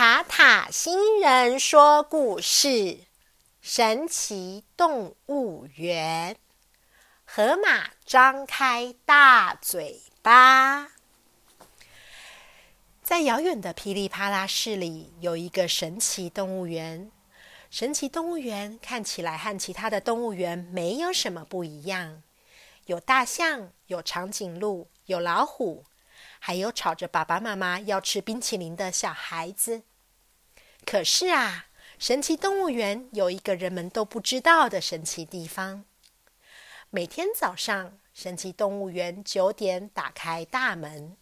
塔塔星人说故事：神奇动物园。河马张开大嘴巴。在遥远的噼里啪啦市里，有一个神奇动物园。神奇动物园看起来和其他的动物园没有什么不一样，有大象，有长颈鹿，有老虎。还有吵着爸爸妈妈要吃冰淇淋的小孩子。可是啊，神奇动物园有一个人们都不知道的神奇地方。每天早上，神奇动物园九点打开大门；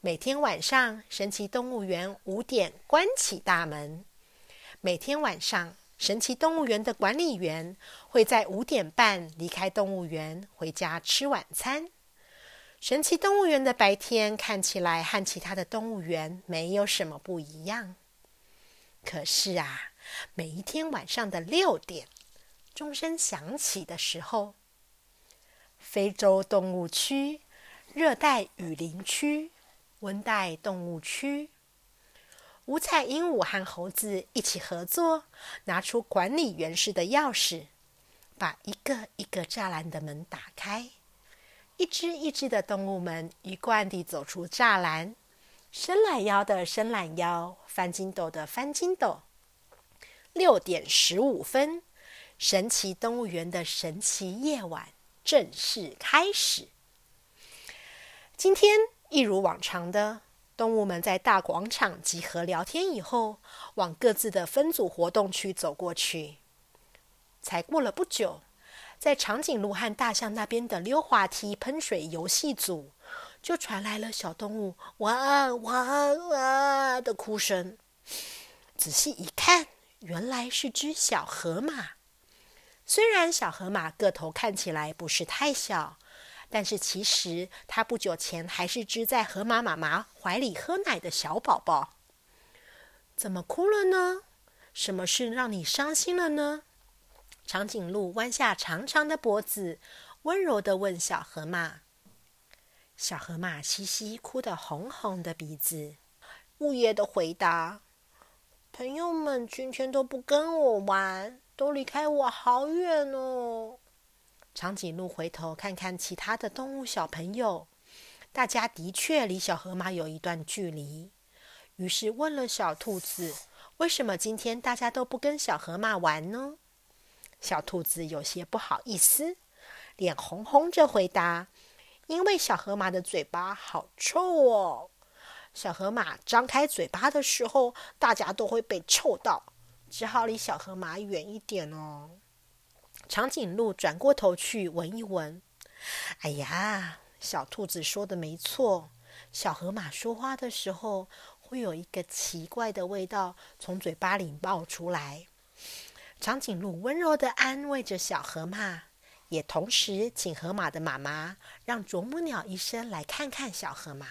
每天晚上，神奇动物园五点关起大门；每天晚上，神奇动物园的管理员会在五点半离开动物园，回家吃晚餐。神奇动物园的白天看起来和其他的动物园没有什么不一样。可是啊，每一天晚上的六点，钟声响起的时候，非洲动物区、热带雨林区、温带动物区，五彩鹦鹉和猴子一起合作，拿出管理员室的钥匙，把一个一个栅栏的门打开。一只一只的动物们一贯地走出栅栏，伸懒腰的伸懒腰，翻筋斗的翻筋斗。六点十五分，神奇动物园的神奇夜晚正式开始。今天一如往常的，动物们在大广场集合聊天以后，往各自的分组活动区走过去。才过了不久。在长颈鹿和大象那边的溜滑梯喷水游戏组，就传来了小动物“哇哇哇”的哭声。仔细一看，原来是只小河马。虽然小河马个头看起来不是太小，但是其实它不久前还是只在河马妈妈怀里喝奶的小宝宝。怎么哭了呢？什么事让你伤心了呢？长颈鹿弯下长长的脖子，温柔的问小河马：“小河马嘻嘻哭得红红的鼻子，呜咽的回答：‘朋友们今天都不跟我玩，都离开我好远哦。’长颈鹿回头看看其他的动物小朋友，大家的确离小河马有一段距离，于是问了小兔子：‘为什么今天大家都不跟小河马玩呢？’”小兔子有些不好意思，脸红红着回答：“因为小河马的嘴巴好臭哦。小河马张开嘴巴的时候，大家都会被臭到，只好离小河马远一点哦。”长颈鹿转过头去闻一闻，哎呀，小兔子说的没错，小河马说话的时候会有一个奇怪的味道从嘴巴里冒出来。长颈鹿温柔的安慰着小河马，也同时请河马的妈妈让啄木鸟医生来看看小河马。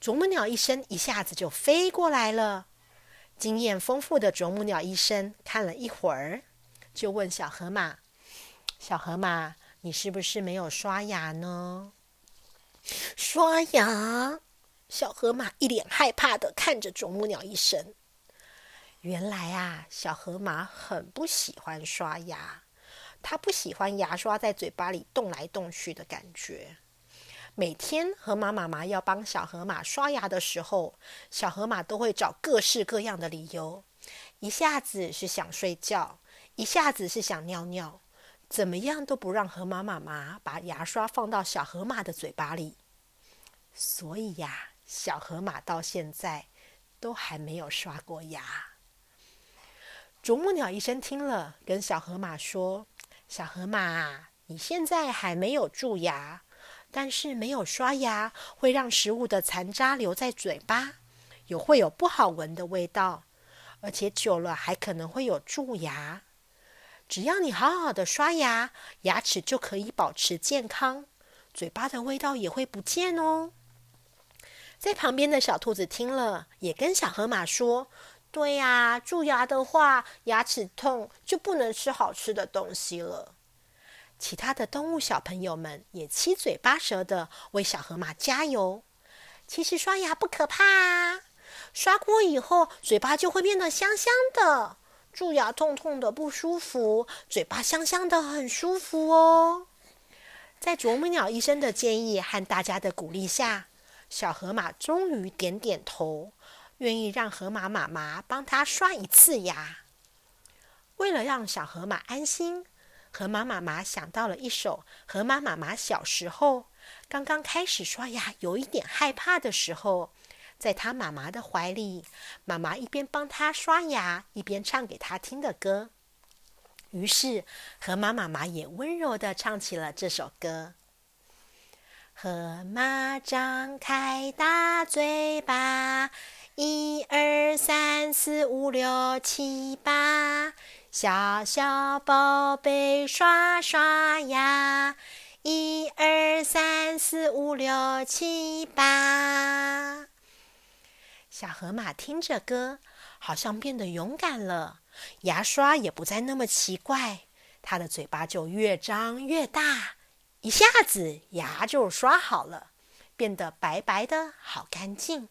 啄木鸟医生一下子就飞过来了。经验丰富的啄木鸟医生看了一会儿，就问小河马：“小河马，你是不是没有刷牙呢？”刷牙？小河马一脸害怕的看着啄木鸟医生。原来啊，小河马很不喜欢刷牙，它不喜欢牙刷在嘴巴里动来动去的感觉。每天河马妈妈要帮小河马刷牙的时候，小河马都会找各式各样的理由，一下子是想睡觉，一下子是想尿尿，怎么样都不让河马妈妈把牙刷放到小河马的嘴巴里。所以呀，小河马到现在都还没有刷过牙。啄木鸟医生听了，跟小河马说：“小河马，你现在还没有蛀牙，但是没有刷牙会让食物的残渣留在嘴巴，有会有不好闻的味道，而且久了还可能会有蛀牙。只要你好好的刷牙，牙齿就可以保持健康，嘴巴的味道也会不见哦。”在旁边的小兔子听了，也跟小河马说。对呀，蛀牙的话，牙齿痛就不能吃好吃的东西了。其他的动物小朋友们也七嘴八舌的为小河马加油。其实刷牙不可怕啊，刷过以后，嘴巴就会变得香香的。蛀牙痛痛的不舒服，嘴巴香香的很舒服哦。在啄木鸟医生的建议和大家的鼓励下，小河马终于点点头，愿意让河马妈妈帮他刷一次牙。为了让小河马安心，河马妈妈想到了一首河马妈妈小时候刚刚开始刷牙有一点害怕的时候。在他妈妈的怀里，妈妈一边帮他刷牙，一边唱给他听的歌。于是，河马妈妈也温柔的唱起了这首歌：河马张开大嘴巴，一二三四五六七八，小小宝贝刷刷牙，一二三四五六七八。小河马听着歌，好像变得勇敢了，牙刷也不再那么奇怪，它的嘴巴就越张越大，一下子牙就刷好了，变得白白的，好干净。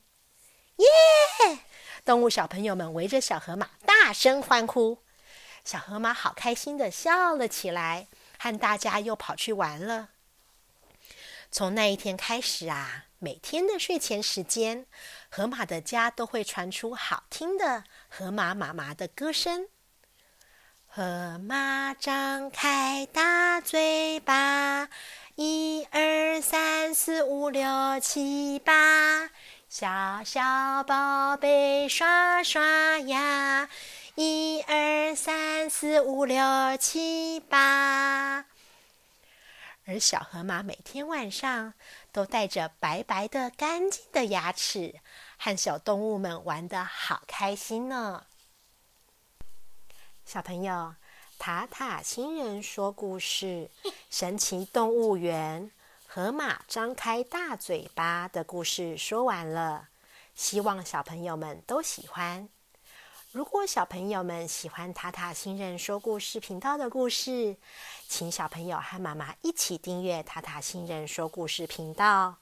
耶！动物小朋友们围着小河马大声欢呼，小河马好开心的笑了起来，和大家又跑去玩了。从那一天开始啊。每天的睡前时间，河马的家都会传出好听的河马妈妈的歌声。河马张开大嘴巴，一二三四五六七八，小小宝贝刷刷牙，一二三四五六七八。而小河马每天晚上都带着白白的、干净的牙齿，和小动物们玩的好开心呢。小朋友，塔塔星人说故事《神奇动物园》河马张开大嘴巴的故事说完了，希望小朋友们都喜欢。如果小朋友们喜欢塔塔星人说故事频道的故事，请小朋友和妈妈一起订阅塔塔星人说故事频道。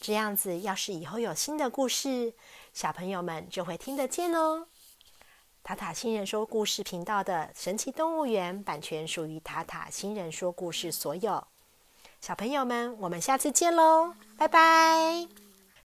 这样子，要是以后有新的故事，小朋友们就会听得见哦。塔塔新人说故事频道的神奇动物园版权属于塔塔新人说故事所有。小朋友们，我们下次见喽，拜拜。